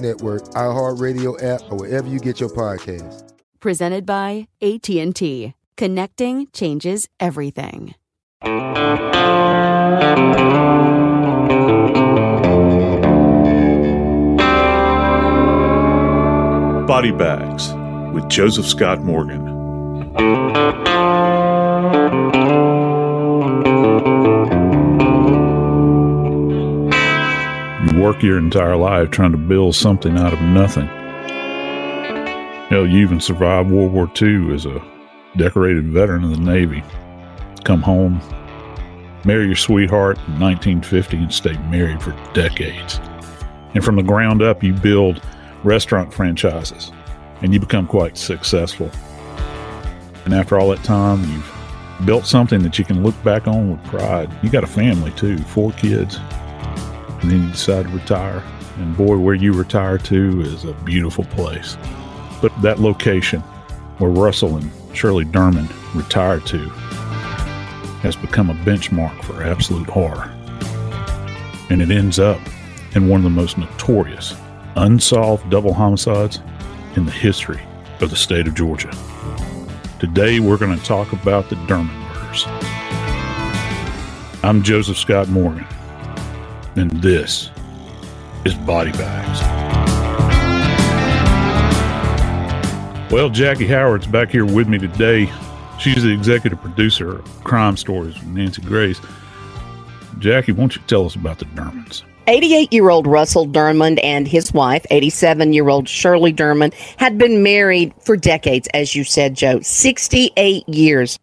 Network, iHeartRadio app, or wherever you get your podcasts. Presented by AT&T. Connecting changes everything. Body Bags with Joseph Scott Morgan. Work your entire life trying to build something out of nothing. Hell, you even survived World War II as a decorated veteran of the Navy. Come home, marry your sweetheart in 1950, and stay married for decades. And from the ground up, you build restaurant franchises and you become quite successful. And after all that time, you've built something that you can look back on with pride. You got a family too, four kids. And then you decide to retire. And boy, where you retire to is a beautiful place. But that location where Russell and Shirley Dermond retired to has become a benchmark for absolute horror. And it ends up in one of the most notorious unsolved double homicides in the history of the state of Georgia. Today, we're going to talk about the Dermond murders. I'm Joseph Scott Morgan, and this is Body Bags. Well, Jackie Howard's back here with me today. She's the executive producer of Crime Stories with Nancy Grace. Jackie, won't you tell us about the Dermonds? 88 year old Russell Dermond and his wife, 87 year old Shirley Dermond, had been married for decades, as you said, Joe, 68 years.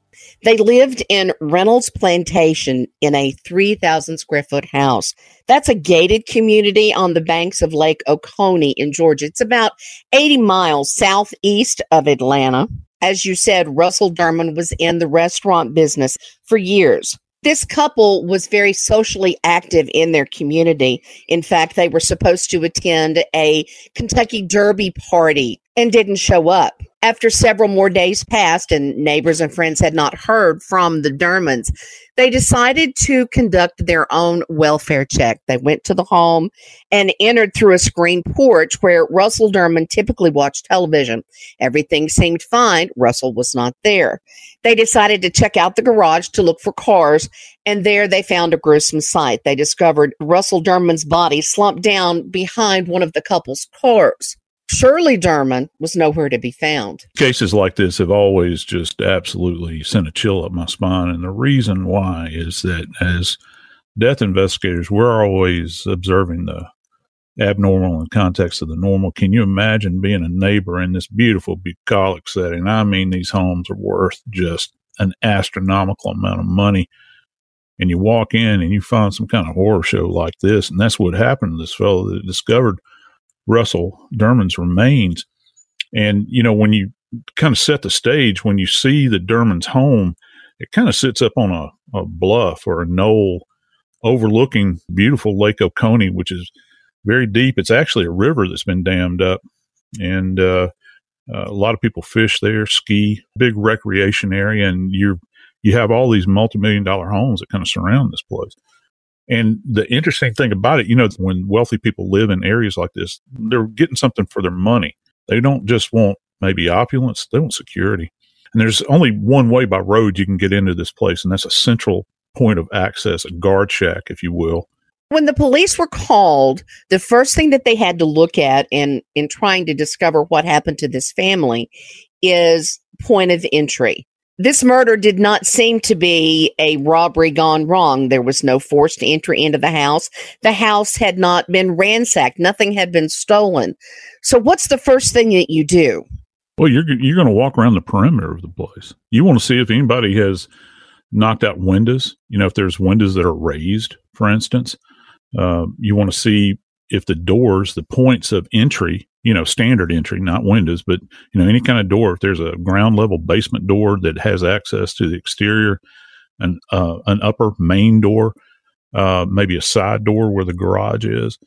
They lived in Reynolds Plantation in a 3,000 square foot house. That's a gated community on the banks of Lake Oconee in Georgia. It's about 80 miles southeast of Atlanta. As you said, Russell Dermond was in the restaurant business for years this couple was very socially active in their community. In fact, they were supposed to attend a Kentucky Derby party and didn't show up. After several more days passed and neighbors and friends had not heard from the Dermonds, they decided to conduct their own welfare check. They went to the home and entered through a screen porch where Russell Dermond typically watched television. Everything seemed fine. Russell was not there. They decided to check out the garage to look for cars, and there they found a gruesome sight. They discovered Russell Dermond's body slumped down behind one of the couple's cars. Shirley Dermond was nowhere to be found. Cases like this have always just absolutely sent a chill up my spine. And the reason why is that as death investigators, we're always observing the abnormal in context of the normal. Can you imagine being a neighbor in this beautiful bucolic setting? I mean, these homes are worth just an astronomical amount of money. And you walk in and you find some kind of horror show like this. And that's what happened to this fellow that discovered Russell Dermond's remains. And, you know, when you kind of set the stage, when you see the Dermond's home, it kind of sits up on a, a bluff or a knoll overlooking beautiful Lake Oconee, which is very deep. It's actually a river that's been dammed up. And uh, uh, a lot of people fish there, ski, big recreation area, and you you have all these multi-million dollar homes that kind of surround this place. And the interesting thing about it, you know, when wealthy people live in areas like this, they're getting something for their money. They don't just want maybe opulence, they want security. And there's only one way by road you can get into this place, and that's a central point of access, a guard shack, if you will. When the police were called, the first thing that they had to look at in, in trying to discover what happened to this family is point of entry. This murder did not seem to be a robbery gone wrong. There was no forced entry into the house. The house had not been ransacked. Nothing had been stolen. So, what's the first thing that you do? Well, you're you're going to walk around the perimeter of the place. You want to see if anybody has knocked out windows. You know, if there's windows that are raised, for instance. Uh, you want to see if the doors, the points of entry, you know, standard entry, not windows, but you know, any kind of door. If there's a ground level basement door that has access to the exterior, an uh, an upper main door, uh, maybe a side door where the garage is,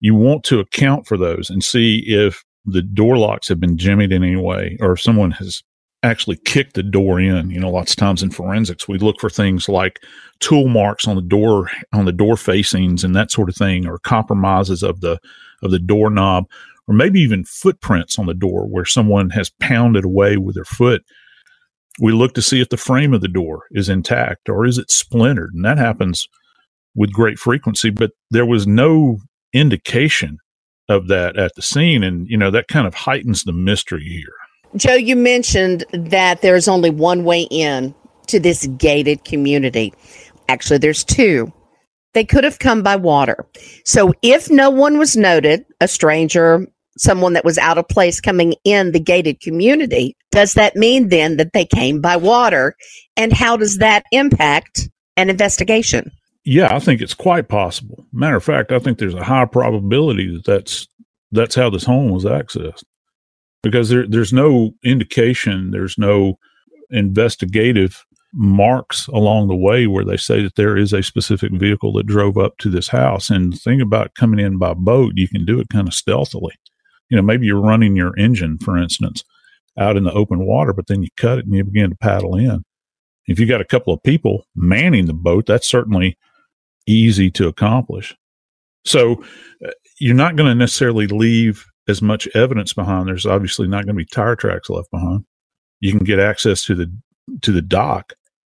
you want to account for those and see if the door locks have been jimmied in any way, or if someone has actually kicked the door in. You know, lots of times in forensics, we look for things like tool marks on the door, on the door facings and that sort of thing, or compromises of the, of the doorknob, or maybe even footprints on the door where someone has pounded away with their foot. We look to see if the frame of the door is intact or is it splintered. And that happens with great frequency, but there was no indication of that at the scene. And, you know, that kind of heightens the mystery here. Joe, you mentioned that there's only one way in to this gated community. Actually, there's two. They could have come by water. So if no one was noted, a stranger, someone that was out of place coming in the gated community, does that mean then that they came by water? And how does that impact an investigation? Yeah, I think it's quite possible. Matter of fact, I think there's a high probability that that's that's how this home was accessed because there, there's no indication, there's no investigative marks along the way where they say that there is a specific vehicle that drove up to this house. And the thing about coming in by boat, you can do it kind of stealthily. You know, maybe you're running your engine, for instance, out in the open water, but then you cut it and you begin to paddle in. If you got a couple of people manning the boat, that's certainly easy to accomplish. So uh, you're not going to necessarily leave as much evidence behind. There's obviously not going to be tire tracks left behind. You can get access to the to the dock.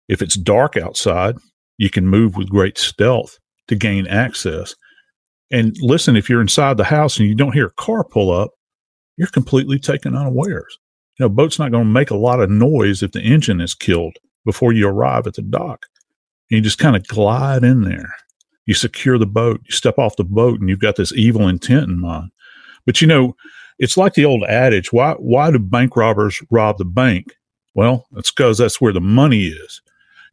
If it's dark outside, you can move with great stealth to gain access. And listen, if you're inside the house and you don't hear a car pull up, you're completely taken unawares. You know, boat's not going to make a lot of noise if the engine is killed before you arrive at the dock. And you just kind of glide in there. You secure the boat, you step off the boat, and you've got this evil intent in mind. But you know, it's like the old adage: why why do bank robbers rob the bank? Well, it's because that's where the money is.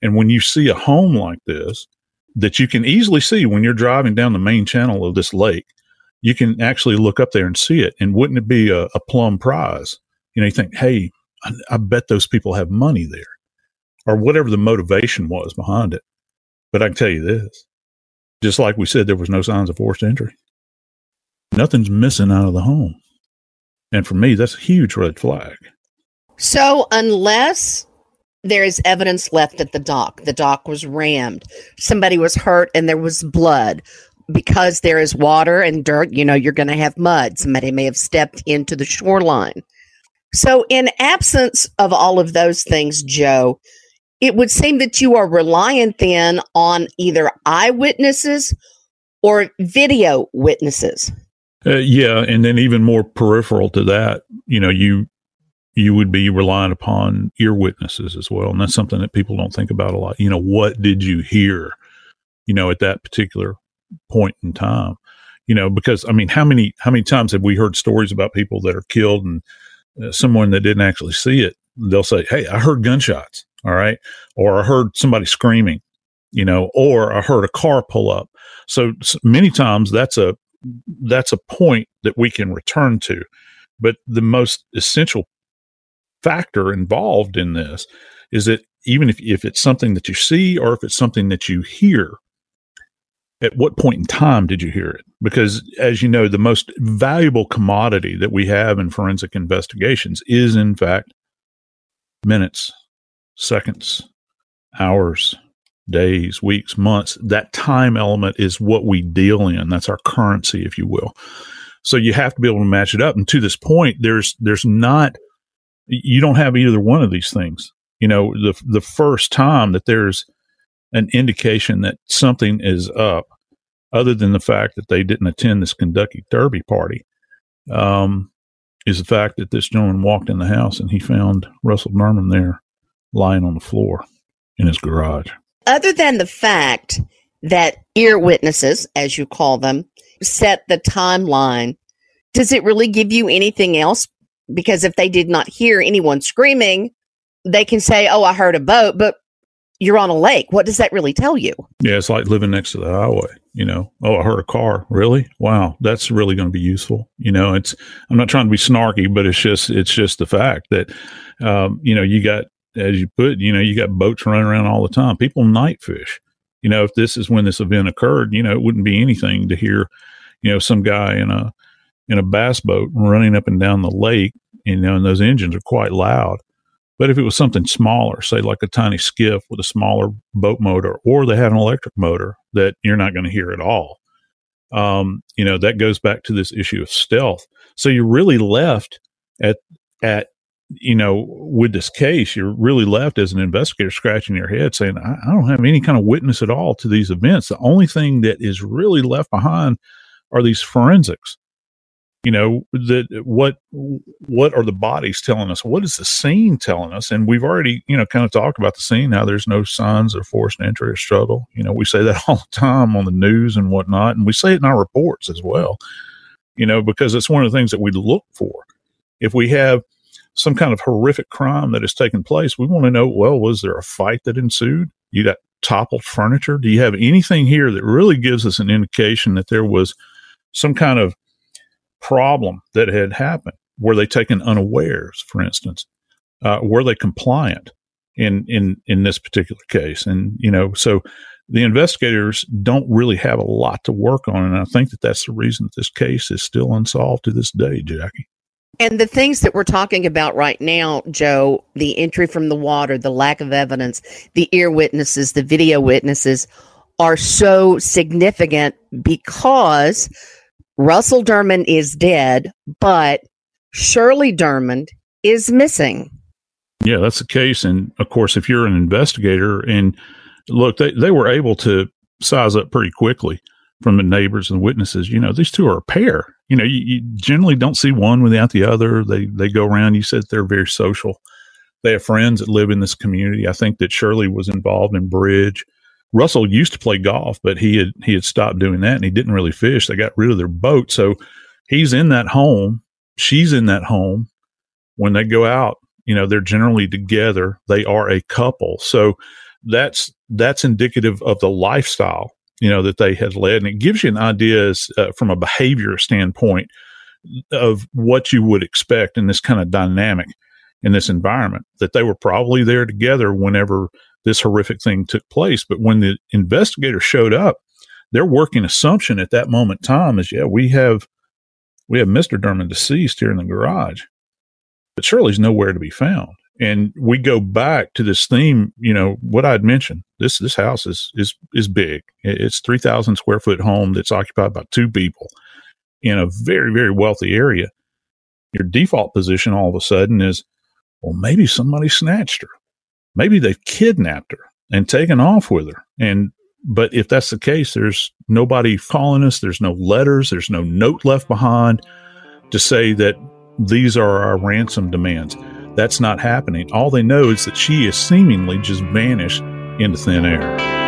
And when you see a home like this, that you can easily see when you're driving down the main channel of this lake, you can actually look up there and see it. And wouldn't it be a, a plum prize? You know, you think, hey, I, I bet those people have money there, or whatever the motivation was behind it. But I can tell you this just like we said, there was no signs of forced entry. Nothing's missing out of the home. And for me, that's a huge red flag. So, unless there is evidence left at the dock, the dock was rammed, somebody was hurt, and there was blood. Because there is water and dirt, you know, you're going to have mud. Somebody may have stepped into the shoreline. So, in absence of all of those things, Joe, it would seem that you are reliant then on either eyewitnesses or video witnesses. Uh, yeah, and then even more peripheral to that, you know, you you would be relying upon ear witnesses as well, and that's something that people don't think about a lot. You know, what did you hear? You know, at that particular point in time, you know, because I mean, how many how many times have we heard stories about people that are killed and uh, someone that didn't actually see it? They'll say, "Hey, I heard gunshots," all right, or I heard somebody screaming, you know, or I heard a car pull up. So, so many times that's a that's a point that we can return to. But the most essential factor involved in this is that even if, if it's something that you see or if it's something that you hear, at what point in time did you hear it? Because as you know, the most valuable commodity that we have in forensic investigations is, in fact, minutes, seconds, hours, days, weeks, months. That time element is what we deal in. That's our currency, if you will. So you have to be able to match it up. And to this point, there's there's not you don't have either one of these things. You know, the the first time that there's an indication that something is up, other than the fact that they didn't attend this Kentucky Derby party, um, is the fact that this gentleman walked in the house and he found Russell Norman there lying on the floor in his garage other than the fact that ear witnesses, as you call them, set the timeline, does it really give you anything else? Because if they did not hear anyone screaming, they can say, Oh, I heard a boat, but you're on a lake. What does that really tell you? Yeah, it's like living next to the highway. You know, oh, I heard a car. Really? Wow, that's really going to be useful. You know, it's. I'm not trying to be snarky, but it's just it's just the fact that, um, you know, you got as you put, you know, you got boats running around all the time. People night fish. You know, if this is when this event occurred, you know, it wouldn't be anything to hear, you know, some guy in a in a bass boat running up and down the lake, you know, and those engines are quite loud. But if it was something smaller, say like a tiny skiff with a smaller boat motor, or they have an electric motor that you're not going to hear at all, um, you know, that goes back to this issue of stealth. So you're really left at at you know, with this case, you're really left as an investigator scratching your head saying, I, I, don't have any kind of witness at all to these events. The only thing that is really left behind are these forensics. You know, that what what are the bodies telling us? What is the scene telling us? And we've already, you know, kind of talked about the scene. Now there's no signs of forced entry or struggle. You know, we say that all the time on the news and whatnot, and we say it in our reports as well. You know, because it's one of the things that we look for. If we have some kind of horrific crime that has taken place, we want to know well, was there a fight that ensued? You got toppled furniture? Do you have anything here that really gives us an indication that there was some kind of problem that had happened? Were they taken unawares, for instance? Uh, were they compliant in, in, in this particular case? And, you know, so the investigators don't really have a lot to work on. And I think that that's the reason that this case is still unsolved to this day, Jackie. And the things that we're talking about right now, Joe, the entry from the water, the lack of evidence, the ear witnesses, the video witnesses are so significant because Russell Dermond is dead, but Shirley Dermond is missing. Yeah, that's the case. And of course, if you're an investigator and look, they, they were able to size up pretty quickly from the neighbors and witnesses, you know, these two are a pair. You know, you, you, generally don't see one without the other. They they go around. You said they're very social. They have friends that live in this community. I think that Shirley was involved in bridge. Russell used to play golf, but he had he had stopped doing that and he didn't really fish. They got rid of their boat, so he's in that home. She's in that home. When they go out, you know, they're generally together. They are a couple. So that's that's indicative of the lifestyle you know, that they had led. And it gives you an idea as, uh, from a behavior standpoint of what you would expect in this kind of dynamic in this environment, that they were probably there together whenever this horrific thing took place. But when the investigator showed up, their working assumption at that moment in time is, yeah, we have We have Mr. Dermond deceased here in the garage, but Shirley's nowhere to be found. And we go back to this theme, you know, what I'd mentioned. This this house is is is big. It's three thousand square foot home that's occupied by two people in a very very wealthy area. Your default position all of a sudden is, well, maybe somebody snatched her, maybe they've kidnapped her and taken off with her. And but if that's the case, there's nobody calling us. There's no letters. There's no note left behind to say that these are our ransom demands. That's not happening. All they know is that she is seemingly just vanished into thin air.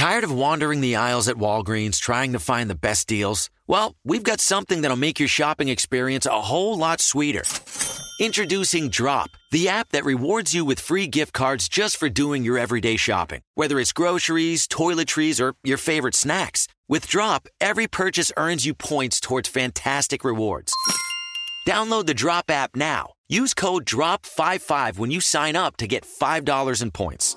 Tired of wandering the aisles at Walgreens trying to find the best deals? Well, we've got something that'll make your shopping experience a whole lot sweeter. Introducing Drop, the app that rewards you with free gift cards just for doing your everyday shopping. Whether it's groceries, toiletries, or your favorite snacks. With Drop, every purchase earns you points towards fantastic rewards. Download the Drop app now. Use code DROP55 when you sign up to get $5 in points.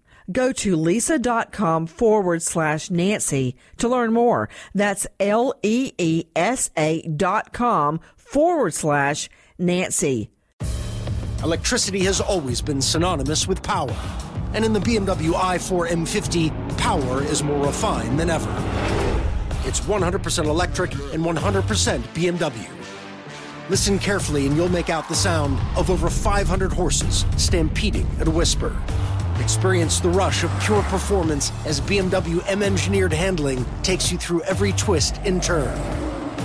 Go to leesa.com forward slash Nancy to learn more. That's L E E S A dot com forward slash Nancy. Electricity has always been synonymous with power. And in the BMW i4 M50, power is more refined than ever. It's 100% electric and 100% BMW. Listen carefully and you'll make out the sound of over 500 horses stampeding at a whisper. Experience the rush of pure performance as BMW M engineered handling takes you through every twist and turn.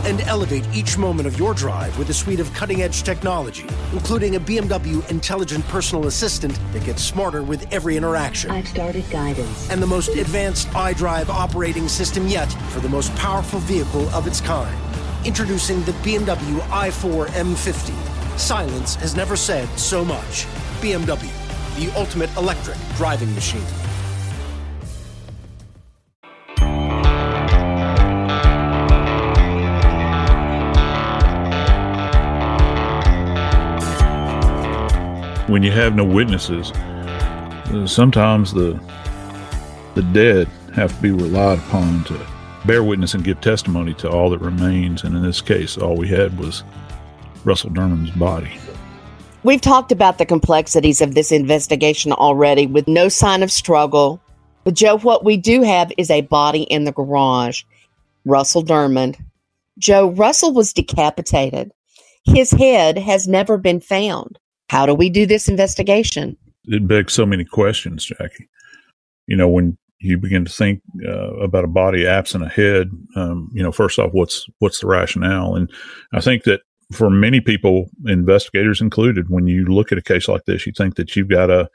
And elevate each moment of your drive with a suite of cutting edge technology, including a BMW intelligent personal assistant that gets smarter with every interaction. I've started guidance. And the most advanced iDrive operating system yet for the most powerful vehicle of its kind. Introducing the BMW i4 M50. Silence has never said so much. BMW the ultimate electric driving machine. When you have no witnesses, sometimes the the dead have to be relied upon to bear witness and give testimony to all that remains. And in this case, all we had was Russell Dermond's body. We've talked about the complexities of this investigation already with no sign of struggle. But, Joe, what we do have is a body in the garage Russell Dermond. Joe, Russell was decapitated. His head has never been found. How do we do this investigation? It begs so many questions, Jackie. You know, when you begin to think uh, about a body absent a head, um, you know, first off, what's what's the rationale? And I think that for many people, investigators included, when you look at a case like this, you think that you've got a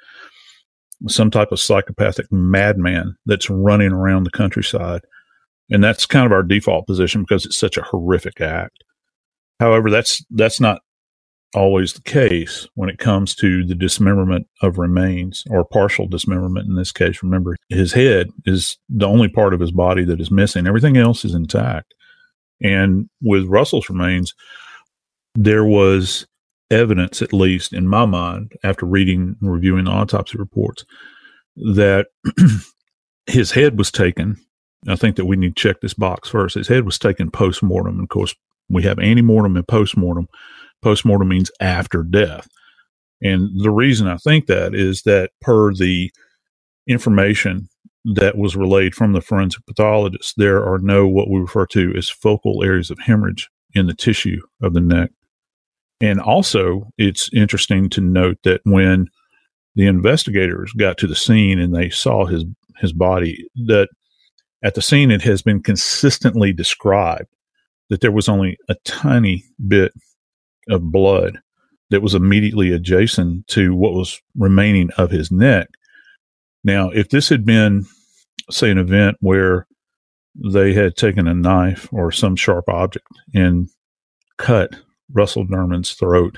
some type of psychopathic madman that's running around the countryside. And that's kind of our default position because it's such a horrific act. However, that's that's not always the case when it comes to the dismemberment of remains or partial dismemberment in this case. Remember, his head is the only part of his body that is missing. Everything else is intact. And with Russell's remains, there was evidence, at least in my mind, after reading and reviewing the autopsy reports, that his head was taken. I think that we need to check this box first. His head was taken post mortem. Of course, we have ante mortem and post mortem. Post mortem means after death. And the reason I think that is that per the information that was relayed from the forensic pathologist, there are no what we refer to as focal areas of hemorrhage in the tissue of the neck. And also, it's interesting to note that when the investigators got to the scene and they saw his his body, that at the scene it has been consistently described that there was only a tiny bit of blood that was immediately adjacent to what was remaining of his neck. Now, if this had been, say, an event where they had taken a knife or some sharp object and cut Russell Dermond's throat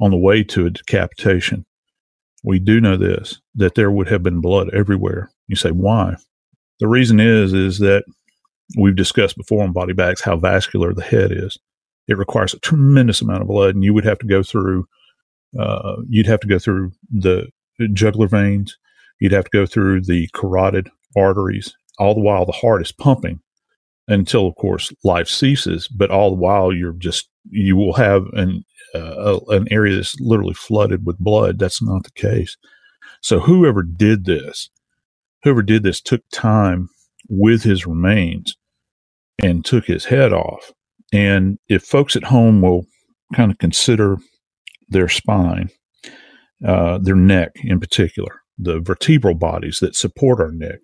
on the way to a decapitation, we do know this that there would have been blood everywhere. You say, why? The reason is is that we've discussed before on body bags how vascular the head is. It requires a tremendous amount of blood, and you would have to go through. Uh, you'd have to go through the jugular veins. You'd have to go through the carotid arteries. All the while, the heart is pumping until, of course, life ceases. But all the while, you're just you will have an uh, an area that's literally flooded with blood. That's not the case. So whoever did this, whoever did this, took time with his remains and took his head off. And if folks at home will kind of consider their spine, uh, their neck in particular, the vertebral bodies that support our neck,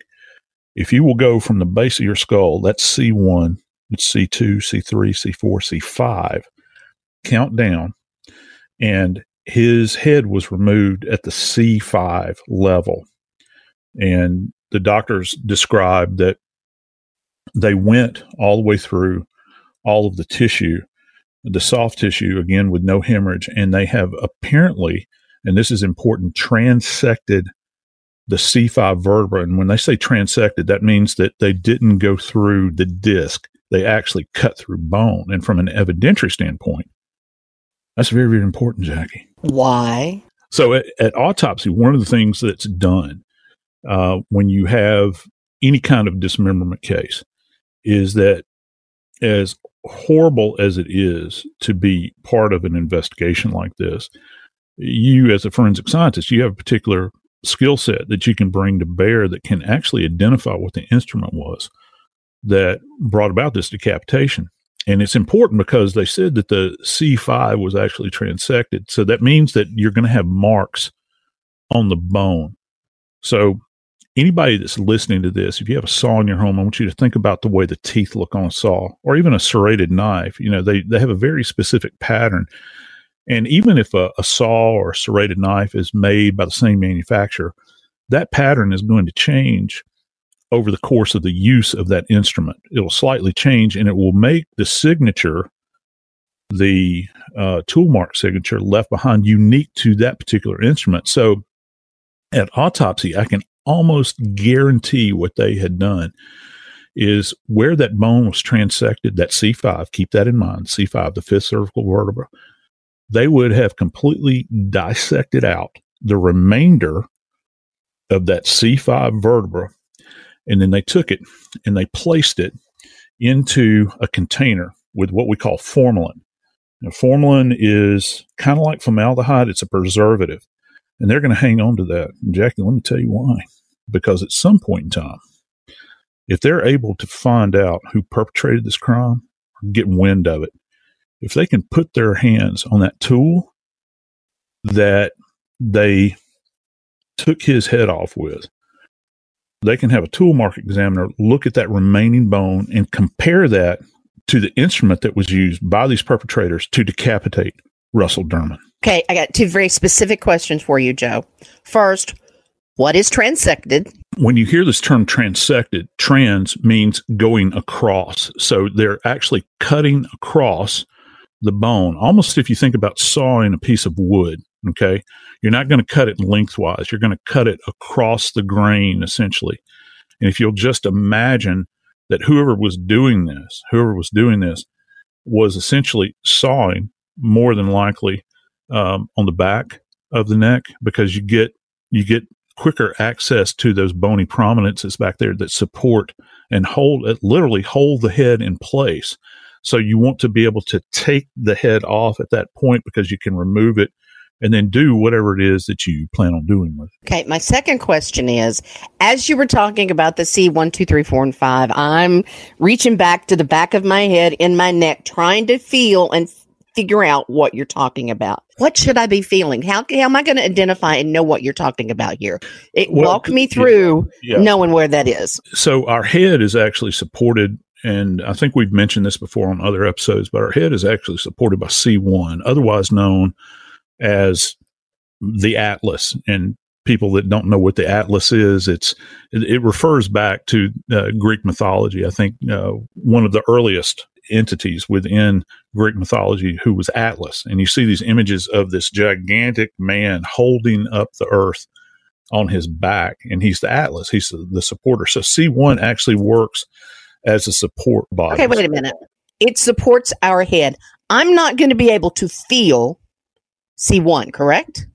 if you will go from the base of your skull, that's C1, it's C2, C3, C4, C5, count down, and his head was removed at the C5 level. And the doctors described that they went all the way through all of the tissue, the soft tissue, again, with no hemorrhage. And they have apparently, and this is important, transected the C5 vertebra. And when they say transected, that means that they didn't go through the disc, they actually cut through bone. And from an evidentiary standpoint, that's very, very important, Jackie. Why? So at, at autopsy, one of the things that's done uh, when you have any kind of dismemberment case is that as horrible as it is to be part of an investigation like this, you as a forensic scientist, you have a particular skill set that you can bring to bear that can actually identify what the instrument was that brought about this decapitation. And it's important because they said that the C5 was actually transected. So that means that you're going to have marks on the bone. So anybody that's listening to this, if you have a saw in your home, I want you to think about the way the teeth look on a saw or even a serrated knife. You know, they, they have a very specific pattern. And even if a, a saw or a serrated knife is made by the same manufacturer, that pattern is going to change over the course of the use of that instrument. It will slightly change and it will make the signature, the uh, tool mark signature left behind unique to that particular instrument. So at autopsy, I can almost guarantee what they had done is where that bone was transected, that C5, keep that in mind, C5, the fifth cervical vertebra, they would have completely dissected out the remainder of that C5 vertebra. And then they took it and they placed it into a container with what we call formalin. Now, formalin is kind of like formaldehyde, it's a preservative. And they're going to hang on to that. And Jackie, let me tell you why because at some point in time, if they're able to find out who perpetrated this crime get wind of it, if they can put their hands on that tool that they took his head off with, they can have a tool mark examiner look at that remaining bone and compare that to the instrument that was used by these perpetrators to decapitate Russell Dermond. Okay, I got two very specific questions for you, Joe. First, what is transected? When you hear this term transected, trans means going across. So they're actually cutting across the bone, almost if you think about sawing a piece of wood. Okay. You're not going to cut it lengthwise. You're going to cut it across the grain, essentially. And if you'll just imagine that whoever was doing this, whoever was doing this, was essentially sawing more than likely um, on the back of the neck because you get you get quicker access to those bony prominences back there that support and hold it literally hold the head in place. So you want to be able to take the head off at that point because you can remove it and then do whatever it is that you plan on doing with it. Okay, my second question is as you were talking about the C one, two, three, four, and five, I'm reaching back to the back of my head in my neck, trying to feel and figure out what you're talking about. What should I be feeling? How, how am I going to identify and know what you're talking about here? It, well, walk me through yeah, yeah. knowing where that is. So our head is actually supported and I think we've mentioned this before on other episodes, but our head is actually supported by C1, otherwise known as the Atlas. And people that don't know what the Atlas is, it's it, it refers back to uh, Greek mythology. I think uh, one of the earliest entities within Greek mythology who was Atlas, and you see these images of this gigantic man holding up the earth on his back, and he's the Atlas. He's the, the supporter. So C one actually works as a support body. Okay, wait a minute. It supports our head. I'm not going to be able to feel C1, correct?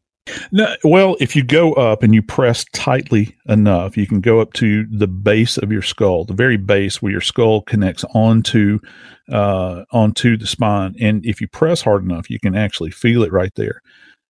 No, well, if you go up and you press tightly enough, you can go up to the base of your skull, the very base where your skull connects onto uh, onto the spine. And if you press hard enough, you can actually feel it right there.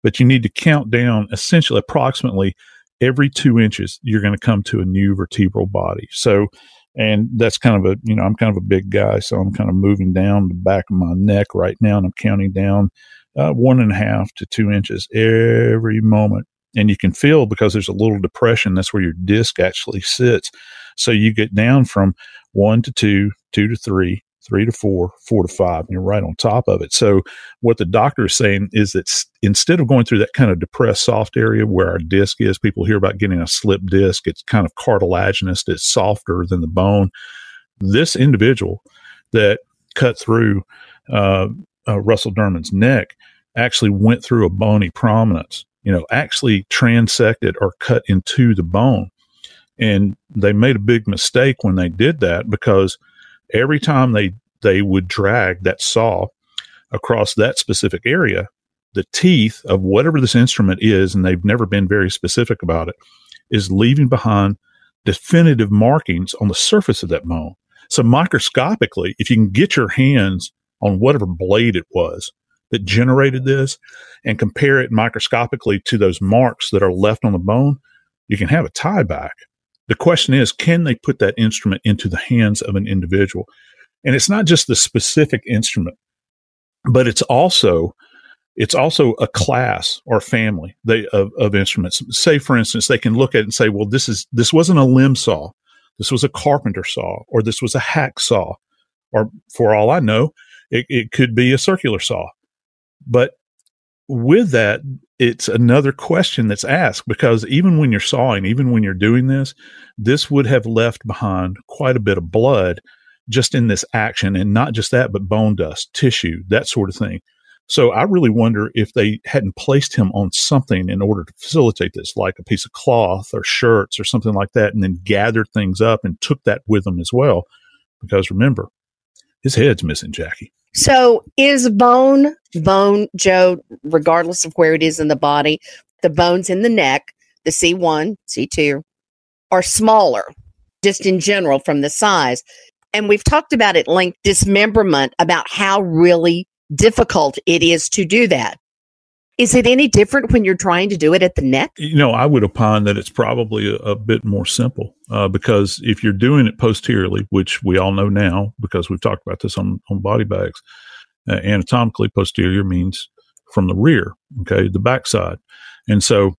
But you need to count down essentially approximately every two inches, you're going to come to a new vertebral body. So, and that's kind of a, you know, I'm kind of a big guy, so I'm kind of moving down the back of my neck right now, and I'm counting down uh, one and a half to two inches every moment. And you can feel because there's a little depression, that's where your disc actually sits. So you get down from one to two, two to three, three to four, four to five, and you're right on top of it. So what the doctor is saying is that instead of going through that kind of depressed soft area where our disc is, people hear about getting a slip disc. It's kind of cartilaginous. It's softer than the bone. This individual that cut through uh, uh, Russell Dermond's neck actually went through a bony prominence, you know, actually transected or cut into the bone. And they made a big mistake when they did that because every time they, they would drag that saw across that specific area, the teeth of whatever this instrument is, and they've never been very specific about it, is leaving behind definitive markings on the surface of that bone. So microscopically, if you can get your hands on whatever blade it was that generated this and compare it microscopically to those marks that are left on the bone, you can have a tie back. The question is, can they put that instrument into the hands of an individual? And it's not just the specific instrument, but it's also it's also a class or family they, of, of instruments. Say, for instance, they can look at it and say, well, this is this wasn't a limb saw. This was a carpenter saw, or this was a hacksaw, or for all I know, it, it could be a circular saw. But with that, it's another question that's asked because even when you're sawing, even when you're doing this, this would have left behind quite a bit of blood just in this action. And not just that, but bone dust, tissue, that sort of thing. So I really wonder if they hadn't placed him on something in order to facilitate this, like a piece of cloth or shirts or something like that, and then gathered things up and took that with them as well. Because remember, his head's missing, Jackie. So is bone, bone, Joe, regardless of where it is in the body, the bones in the neck, the C1, C2, are smaller, just in general from the size. And we've talked about at length dismemberment, about how really difficult it is to do that. Is it any different when you're trying to do it at the neck? You know, I would opine that it's probably a, a bit more simple uh, because if you're doing it posteriorly, which we all know now because we've talked about this on, on body bags, uh, anatomically posterior means from the rear, okay, the backside. And so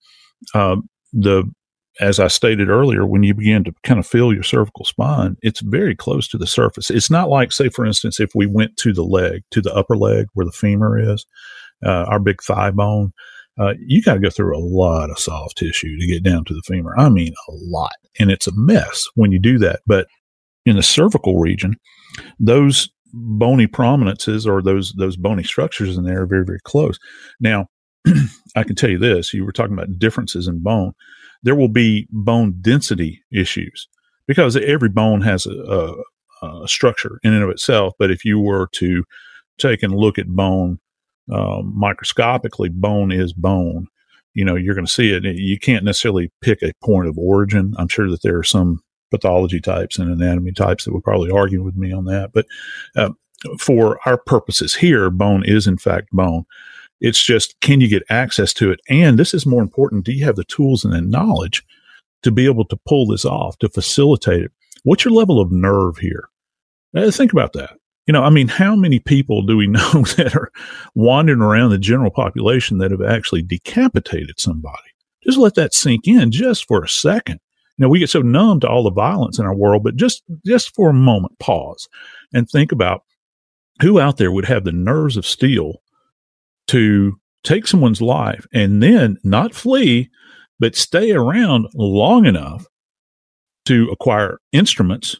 um, the as I stated earlier, when you begin to kind of feel your cervical spine, it's very close to the surface. It's not like, say, for instance, if we went to the leg, to the upper leg where the femur is, uh, our big thigh bone, uh, you got to go through a lot of soft tissue to get down to the femur. I mean, a lot. And it's a mess when you do that. But in the cervical region, those bony prominences or those those bony structures in there are very very close. Now, I can tell you this: you were talking about differences in bone. There will be bone density issues because every bone has a, a, a structure in and of itself. But if you were to take and look at bone um, microscopically, bone is bone. You know, you're going to see it. You can't necessarily pick a point of origin. I'm sure that there are some pathology types and anatomy types that would probably argue with me on that. But uh, for our purposes here, bone is in fact bone. It's just, can you get access to it? And this is more important. Do you have the tools and the knowledge to be able to pull this off, to facilitate it? What's your level of nerve here? Uh, think about that. You know, I mean, how many people do we know that are wandering around the general population that have actually decapitated somebody? Just let that sink in just for a second. You know, we get so numb to all the violence in our world, but just just for a moment, pause and think about who out there would have the nerves of steel to take someone's life and then not flee, but stay around long enough to acquire instruments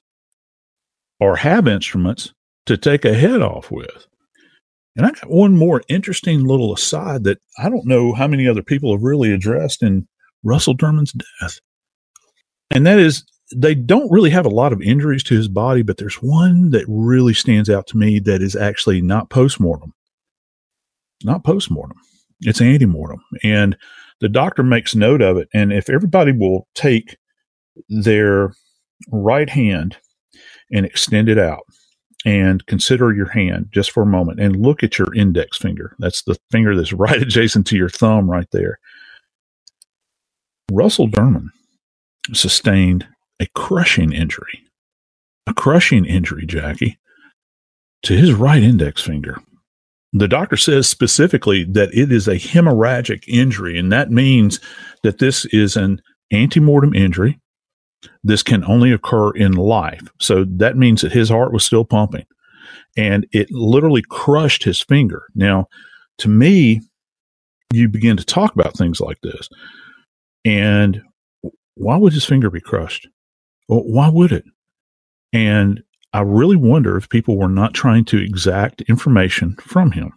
or have instruments to take a head off with. And I got one more interesting little aside that I don't know how many other people have really addressed in Russell Dermond's death. And that is, they don't really have a lot of injuries to his body, but there's one that really stands out to me that is actually not postmortem not postmortem. It's antemortem. And the doctor makes note of it. And if everybody will take their right hand and extend it out and consider your hand just for a moment and look at your index finger. That's the finger that's right adjacent to your thumb right there. Russell Dermond sustained a crushing injury, a crushing injury, Jackie, to his right index finger. The doctor says specifically that it is a hemorrhagic injury, and that means that this is an antemortem injury. This can only occur in life. So that means that his heart was still pumping and it literally crushed his finger. Now, to me, you begin to talk about things like this. And why would his finger be crushed? Well, why would it? And I really wonder if people were not trying to exact information from him.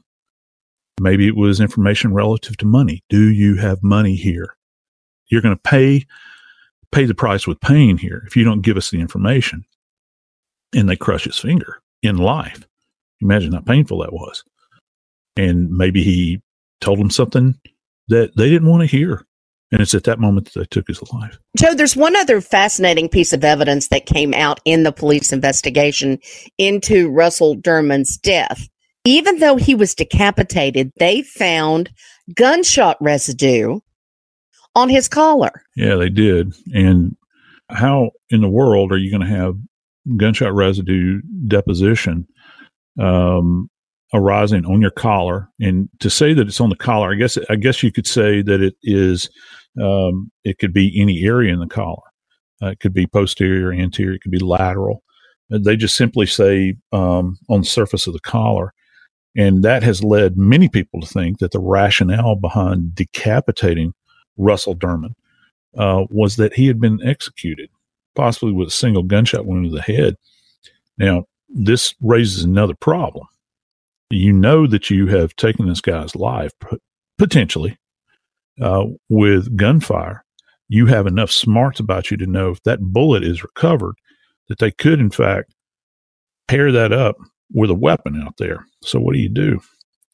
Maybe it was information relative to money. Do you have money here? You're going to pay pay the price with pain here if you don't give us the information. And they crush his finger in life. Imagine how painful that was. And maybe he told them something that they didn't want to hear. And it's at that moment that they took his life. Joe, there's one other fascinating piece of evidence that came out in the police investigation into Russell Dermond's death. Even though he was decapitated, they found gunshot residue on his collar. Yeah, they did. And how in the world are you going to have gunshot residue deposition um, arising on your collar. And to say that it's on the collar, I guess I guess you could say that it is. Um, it could be any area in the collar. Uh, it could be posterior, anterior. It could be lateral. Uh, they just simply say um, on the surface of the collar, and that has led many people to think that the rationale behind decapitating Russell Dermond uh, was that he had been executed, possibly with a single gunshot wound to the head. Now, this raises another problem you know that you have taken this guy's life potentially uh, with gunfire. You have enough smarts about you to know if that bullet is recovered, that they could, in fact, pair that up with a weapon out there. So, what do you do?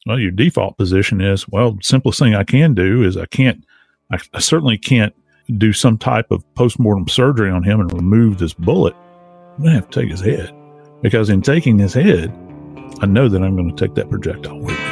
Well, your default position is well, simplest thing I can do is I can't, I, I certainly can't do some type of post-mortem surgery on him and remove this bullet. I'm going to have to take his head because in taking his head, I know that I'm going to take that projectile with me.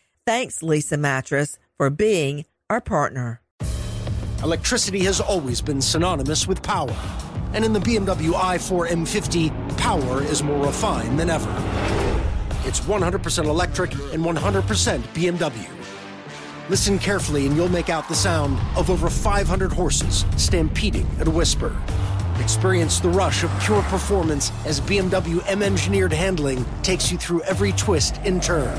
Thanks, Leesa Mattress, for being our partner. Electricity has always been synonymous with power. And in the BMW i4 M50, power is more refined than ever. It's 100% electric and 100% BMW. Listen carefully and you'll make out the sound of over 500 horses stampeding at a whisper. Experience the rush of pure performance as BMW M engineered handling takes you through every twist and turn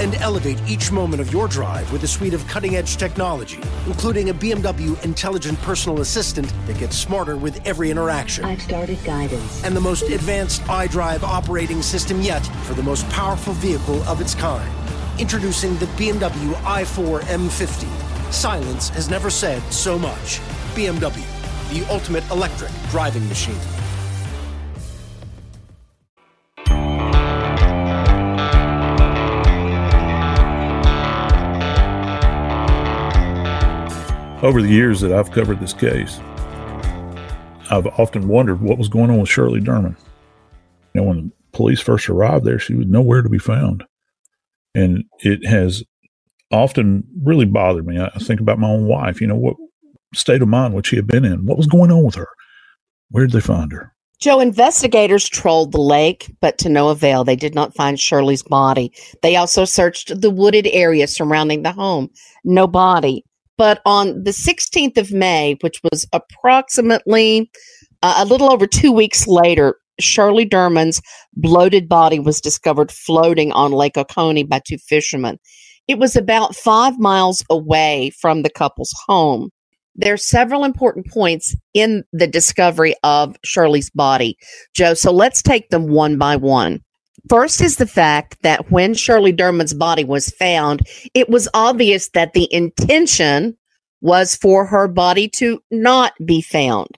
and elevate each moment of your drive with a suite of cutting edge technology, including a BMW intelligent personal assistant that gets smarter with every interaction. I've started guidance. And the most advanced iDrive operating system yet for the most powerful vehicle of its kind. Introducing the BMW i4 M50. Silence has never said so much. BMW, the ultimate electric driving machine. Over the years that I've covered this case, I've often wondered what was going on with Shirley Dermond. You know, when the police first arrived there, she was nowhere to be found. And it has often really bothered me. I think about my own wife. You know, what state of mind would she have been in? What was going on with her? Where did they find her? Joe, investigators trolled the lake, but to no avail. They did not find Shirley's body. They also searched the wooded area surrounding the home. No body. But on the 16th of May, which was approximately uh, a little over two weeks later, Shirley Dermond's bloated body was discovered floating on Lake Oconee by two fishermen. It was about five miles away from the couple's home. There are several important points in the discovery of Shirley's body, Joe. So let's take them one by one. First is the fact that when Shirley Dermond's body was found, it was obvious that the intention was for her body to not be found.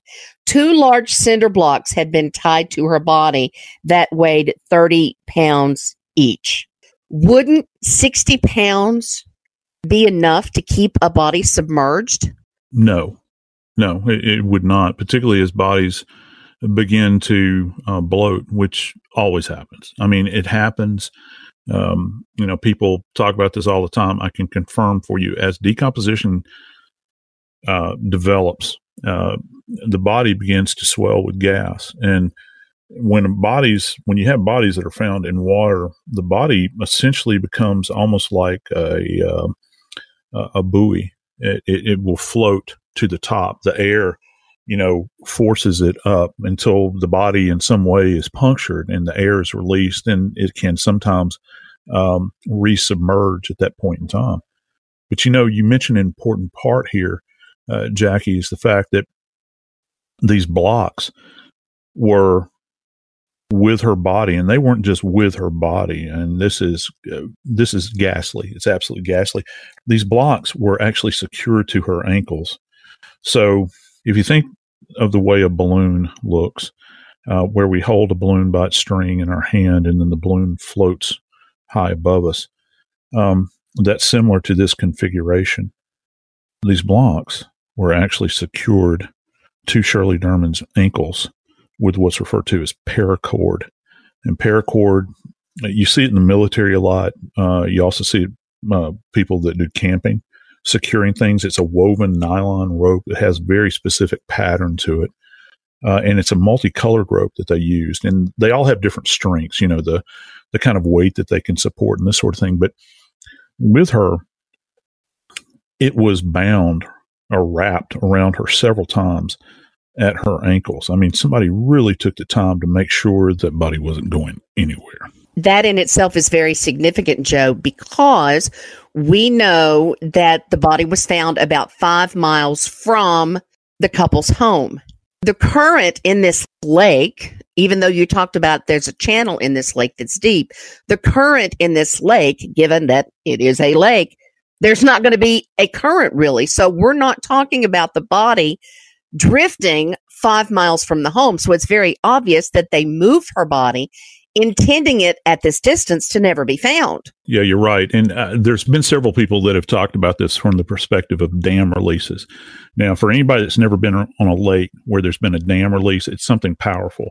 Two large cinder blocks had been tied to her body that weighed 30 pounds each. Wouldn't 60 pounds be enough to keep a body submerged? No, no, it, it would not, particularly as bodies begin to uh, bloat, which always happens. I mean, it happens. Um, you know, people talk about this all the time. I can confirm for you as decomposition uh, develops, uh, the body begins to swell with gas. And when bodies, when you have bodies that are found in water, the body essentially becomes almost like a uh, a buoy. It, it, it will float to the top. The air you know, forces it up until the body in some way is punctured and the air is released, and it can sometimes um, resubmerge at that point in time. But you know, you mentioned an important part here, uh, Jackie, is the fact that these blocks were with her body and they weren't just with her body and this is uh, this is ghastly. It's absolutely ghastly. These blocks were actually secured to her ankles. So if you think of the way a balloon looks uh, where we hold a balloon by its string in our hand and then the balloon floats high above us um, that's similar to this configuration these blocks were actually secured to shirley dermond's ankles with what's referred to as paracord. And paracord, you see it in the military a lot. Uh, you also see uh, people that do camping securing things. It's a woven nylon rope that has very specific pattern to it. Uh, and it's a multicolored rope that they used, and they all have different strengths. You know the the kind of weight that they can support and this sort of thing. But with her, it was bound or wrapped around her several times at her ankles. I mean, somebody really took the time to make sure that Buddy wasn't going anywhere. That in itself is very significant, Joe, because we know that the body was found about five miles from the couple's home. The current in this lake, even though you talked about there's a channel in this lake that's deep, the current in this lake, given that it is a lake, there's not going to be a current really. So we're not talking about the body drifting five miles from the home. So it's very obvious that they moved her body intending it at this distance to never be found. Yeah, you're right. And uh, there's been several people that have talked about this from the perspective of dam releases. Now, for anybody that's never been on a lake where there's been a dam release, it's something powerful.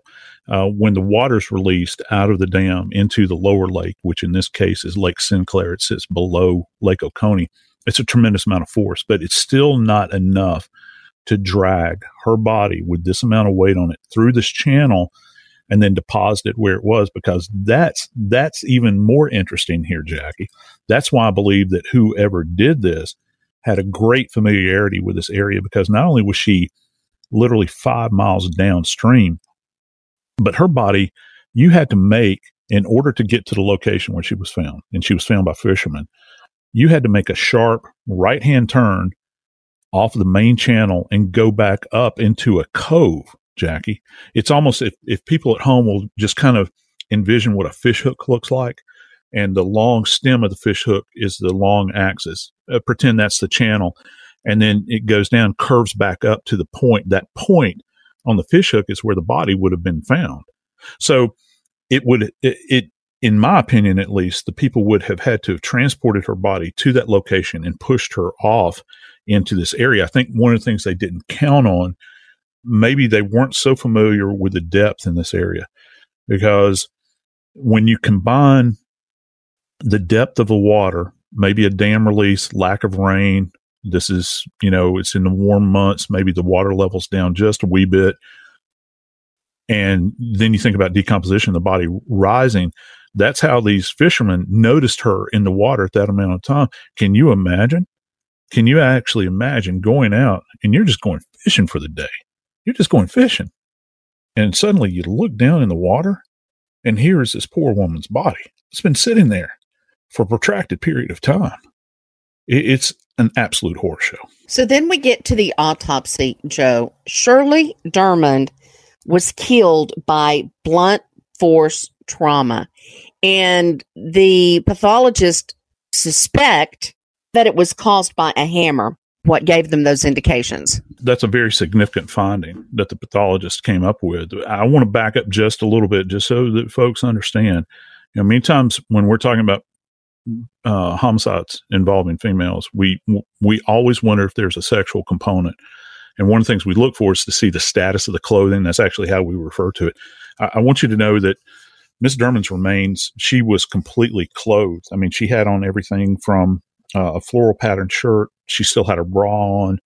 Uh, when the water's released out of the dam into the lower lake, which in this case is Lake Sinclair, it sits below Lake Oconee, it's a tremendous amount of force, but it's still not enough to drag her body with this amount of weight on it through this channel and then deposit it where it was because that's that's even more interesting here jackie. That's why i believe that whoever did this had a great familiarity with this area because not only was she literally five miles downstream but her body you had to make in order to get to the location where she was found and she was found by fishermen you had to make a sharp right hand turn off the main channel and go back up into a cove, Jackie. It's almost if, if people at home will just kind of envision what a fish hook looks like, and the long stem of the fish hook is the long axis. Uh, pretend that's the channel, and then it goes down, curves back up to the point. That point on the fish hook is where the body would have been found. So it would it, it in my opinion at least, the people would have had to have transported her body to that location and pushed her off into this area. I think one of the things they didn't count on, maybe they weren't so familiar with the depth in this area because when you combine the depth of the water, maybe a dam release, lack of rain, this is, you know, it's in the warm months, maybe the water level's down just a wee bit. And then you think about decomposition, the body rising. That's how these fishermen noticed her in the water at that amount of time. Can you imagine? Can you actually imagine going out and you're just going fishing for the day? You're just going fishing. And suddenly you look down in the water and here is this poor woman's body. It's been sitting there for a protracted period of time. It's an absolute horror show. So then we get to the autopsy, Joe. Shirley Dermond was killed by blunt force trauma. And the pathologist suspect that it was caused by a hammer. What gave them those indications? That's a very significant finding that the pathologist came up with. I want to back up just a little bit, just so that folks understand. You know, many times when we're talking about uh, homicides involving females, we we always wonder if there's a sexual component. And one of the things we look for is to see the status of the clothing. That's actually how we refer to it. I, I want you to know that Miss Dermond's remains, she was completely clothed. I mean, she had on everything from uh, a floral patterned shirt. She still had her bra on,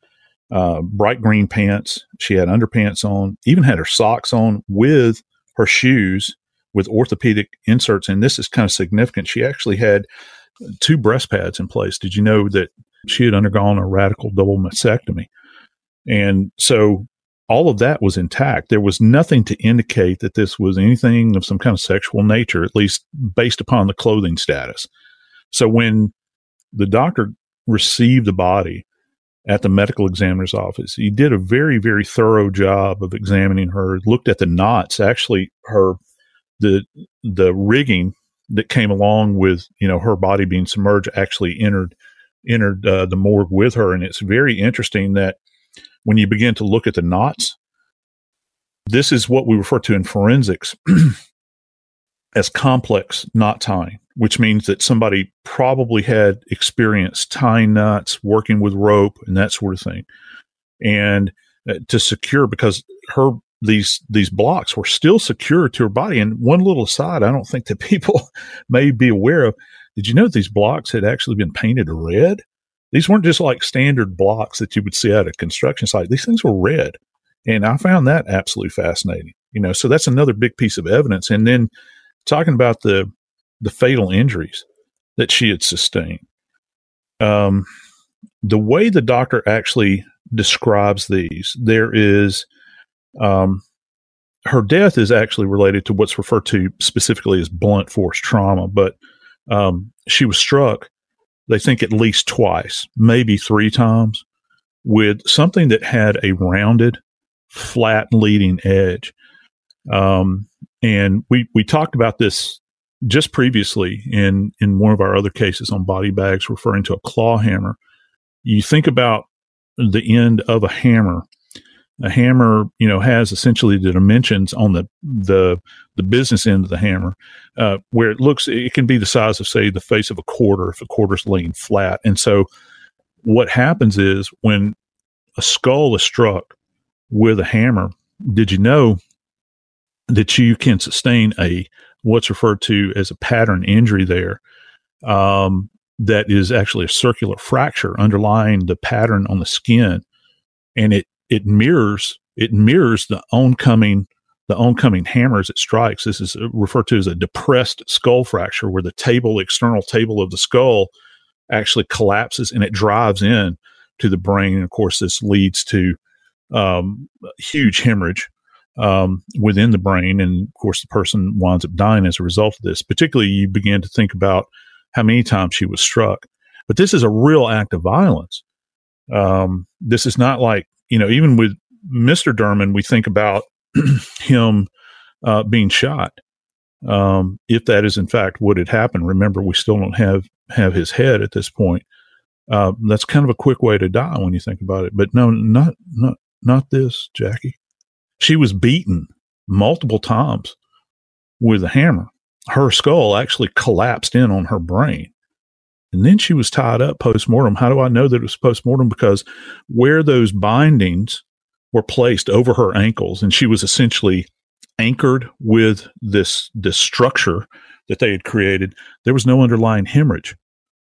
uh, bright green pants. She had underpants on, even had her socks on with her shoes with orthopedic inserts. And this is kind of significant. She actually had two breast pads in place. Did you know that she had undergone a radical double mastectomy? And so all of that was intact. There was nothing to indicate that this was anything of some kind of sexual nature, at least based upon the clothing status. So when the doctor received the body, at the medical examiner's office. He did a very, very thorough job of examining her, looked at the knots, actually her, the, the rigging that came along with, you know, her body being submerged actually entered, entered uh, the morgue with her. And it's very interesting that when you begin to look at the knots, this is what we refer to in forensics as complex knot tying, which means that somebody probably had experience tying knots, working with rope, and that sort of thing. And uh, to secure, because her these these blocks were still secure to her body. And one little aside, I don't think that people may be aware of. Did you know these blocks had actually been painted red? These weren't just like standard blocks that you would see at a construction site. These things were red. And I found that absolutely fascinating. You know, so that's another big piece of evidence. And then talking about the the fatal injuries that she had sustained. Um, the way the doctor actually describes these, there is um, her death is actually related to what's referred to specifically as blunt force trauma, but um, she was struck, they think at least twice, maybe three times, with something that had a rounded, flat leading edge. Um, and we we talked about this just previously in in one of our other cases on body bags, referring to a claw hammer. You think about the end of a hammer. A hammer, you know, has essentially the dimensions on the the the business end of the hammer, uh, where it looks it can be the size of say the face of a quarter if a quarter's laying flat. And so, what happens is when a skull is struck with a hammer, did you know that you can sustain a what's referred to as a pattern injury there um, that is actually a circular fracture underlying the pattern on the skin. And it it mirrors it mirrors the oncoming the oncoming hammers it strikes. This is referred to as a depressed skull fracture where the table external table of the skull actually collapses and it drives in to the brain. And of course this leads to um, huge hemorrhage um, within the brain. And of course, the person winds up dying as a result of this. Particularly, you begin to think about how many times she was struck. But this is a real act of violence. Um, this is not like, you know, even with Mr. Dermond, we think about him uh, being shot. Um, if that is in fact what had happened, remember we still don't have have his head at this point. Uh, that's kind of a quick way to die when you think about it. But no, not not not this, Jackie. She was beaten multiple times with a hammer. Her skull actually collapsed in on her brain. And then she was tied up post mortem. How do I know that it was post mortem? Because where those bindings were placed over her ankles, and she was essentially anchored with this this structure that they had created, there was no underlying hemorrhage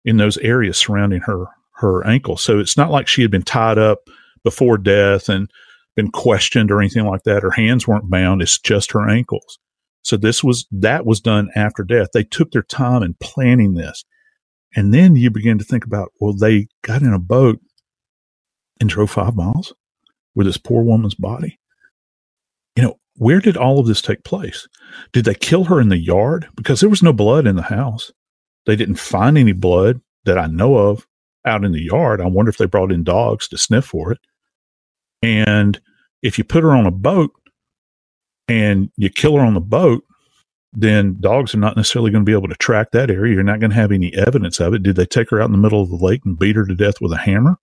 in those areas surrounding her her ankle. So it's not like she had been tied up before death and been questioned or anything like that. Her hands weren't bound. It's just her ankles. So this was, that was done after death. They took their time in planning this. And then you begin to think about, well, they got in a boat and drove five miles with this poor woman's body. You know, where did all of this take place? Did they kill her in the yard? Because there was no blood in the house. They didn't find any blood that I know of out in the yard. I wonder if they brought in dogs to sniff for it. And if you put her on a boat and you kill her on the boat, then dogs are not necessarily going to be able to track that area. You're not going to have any evidence of it. Did they take her out in the middle of the lake and beat her to death with a hammer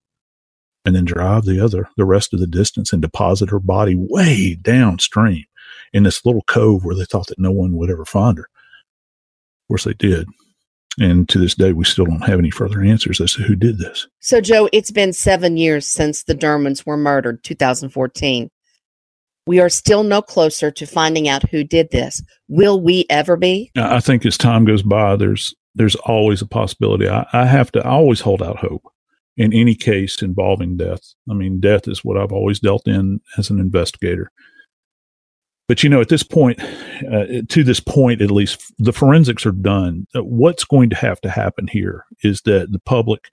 and then drive the other, the rest of the distance and deposit her body way downstream in this little cove where they thought that no one would ever find her? Of course, they did. And to this day, we still don't have any further answers as to who did this. So, Joe, it's been seven years since the Dermonds were murdered, 2014. We are still no closer to finding out who did this. Will we ever be? I think as time goes by, there's there's always a possibility. I, I have to I always hold out hope in any case involving death. I mean, death is what I've always dealt in as an investigator. But you know, at this point, uh, to this point at least, the forensics are done. Uh, what's going to have to happen here is that the public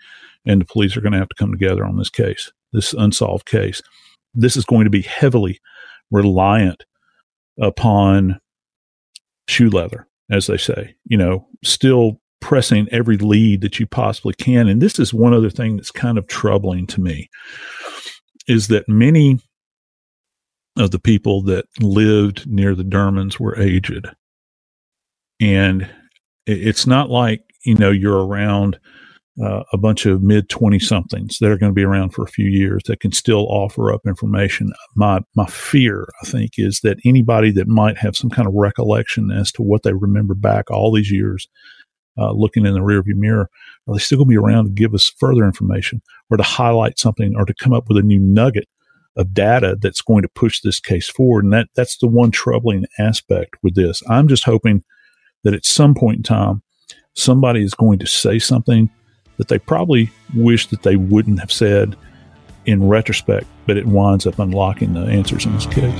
and the police are going to have to come together on this case, this unsolved case. This is going to be heavily reliant upon shoe leather, as they say. You know, still pressing every lead that you possibly can. And this is one other thing that's kind of troubling to me is that many of the people that lived near the Dermonds were aged. And it's not like, you know, you're around uh, a bunch of mid 20 somethings that are going to be around for a few years that can still offer up information. My, my fear, I think, is that anybody that might have some kind of recollection as to what they remember back all these years uh, looking in the rearview mirror, are they still going to be around to give us further information or to highlight something or to come up with a new nugget of data that's going to push this case forward? And that, that's the one troubling aspect with this. I'm just hoping that at some point in time, somebody is going to say something that they probably wish that they wouldn't have said in retrospect, but it winds up unlocking the answers in this case.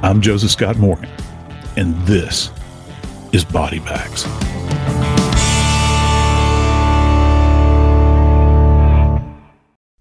I'm Joseph Scott Morgan and this is Body Bags.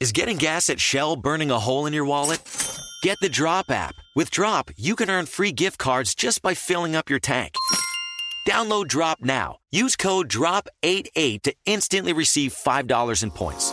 Is getting gas at Shell burning a hole in your wallet? Get the Drop app. With Drop, you can earn free gift cards just by filling up your tank. Download Drop now. Use code DROP88 to instantly receive $5 in points.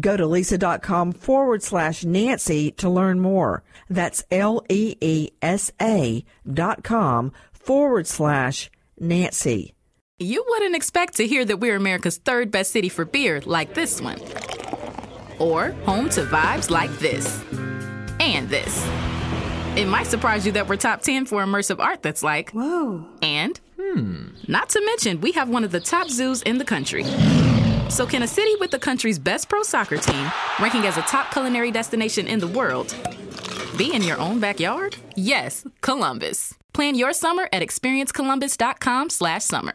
Go to leesa.com forward slash Nancy to learn more. That's L E E S A dot com forward slash Nancy. You wouldn't expect to hear that we're America's third best city for beer like this one, or home to vibes like this and this. It might surprise you that we're top 10 for immersive art that's like, whoa. And, hmm, not to mention, we have one of the top zoos in the country. So, can a city with the country's best pro soccer team, ranking as a top culinary destination in the world, be in your own backyard? Yes, Columbus. Plan your summer at experiencecolumbus.com/summer.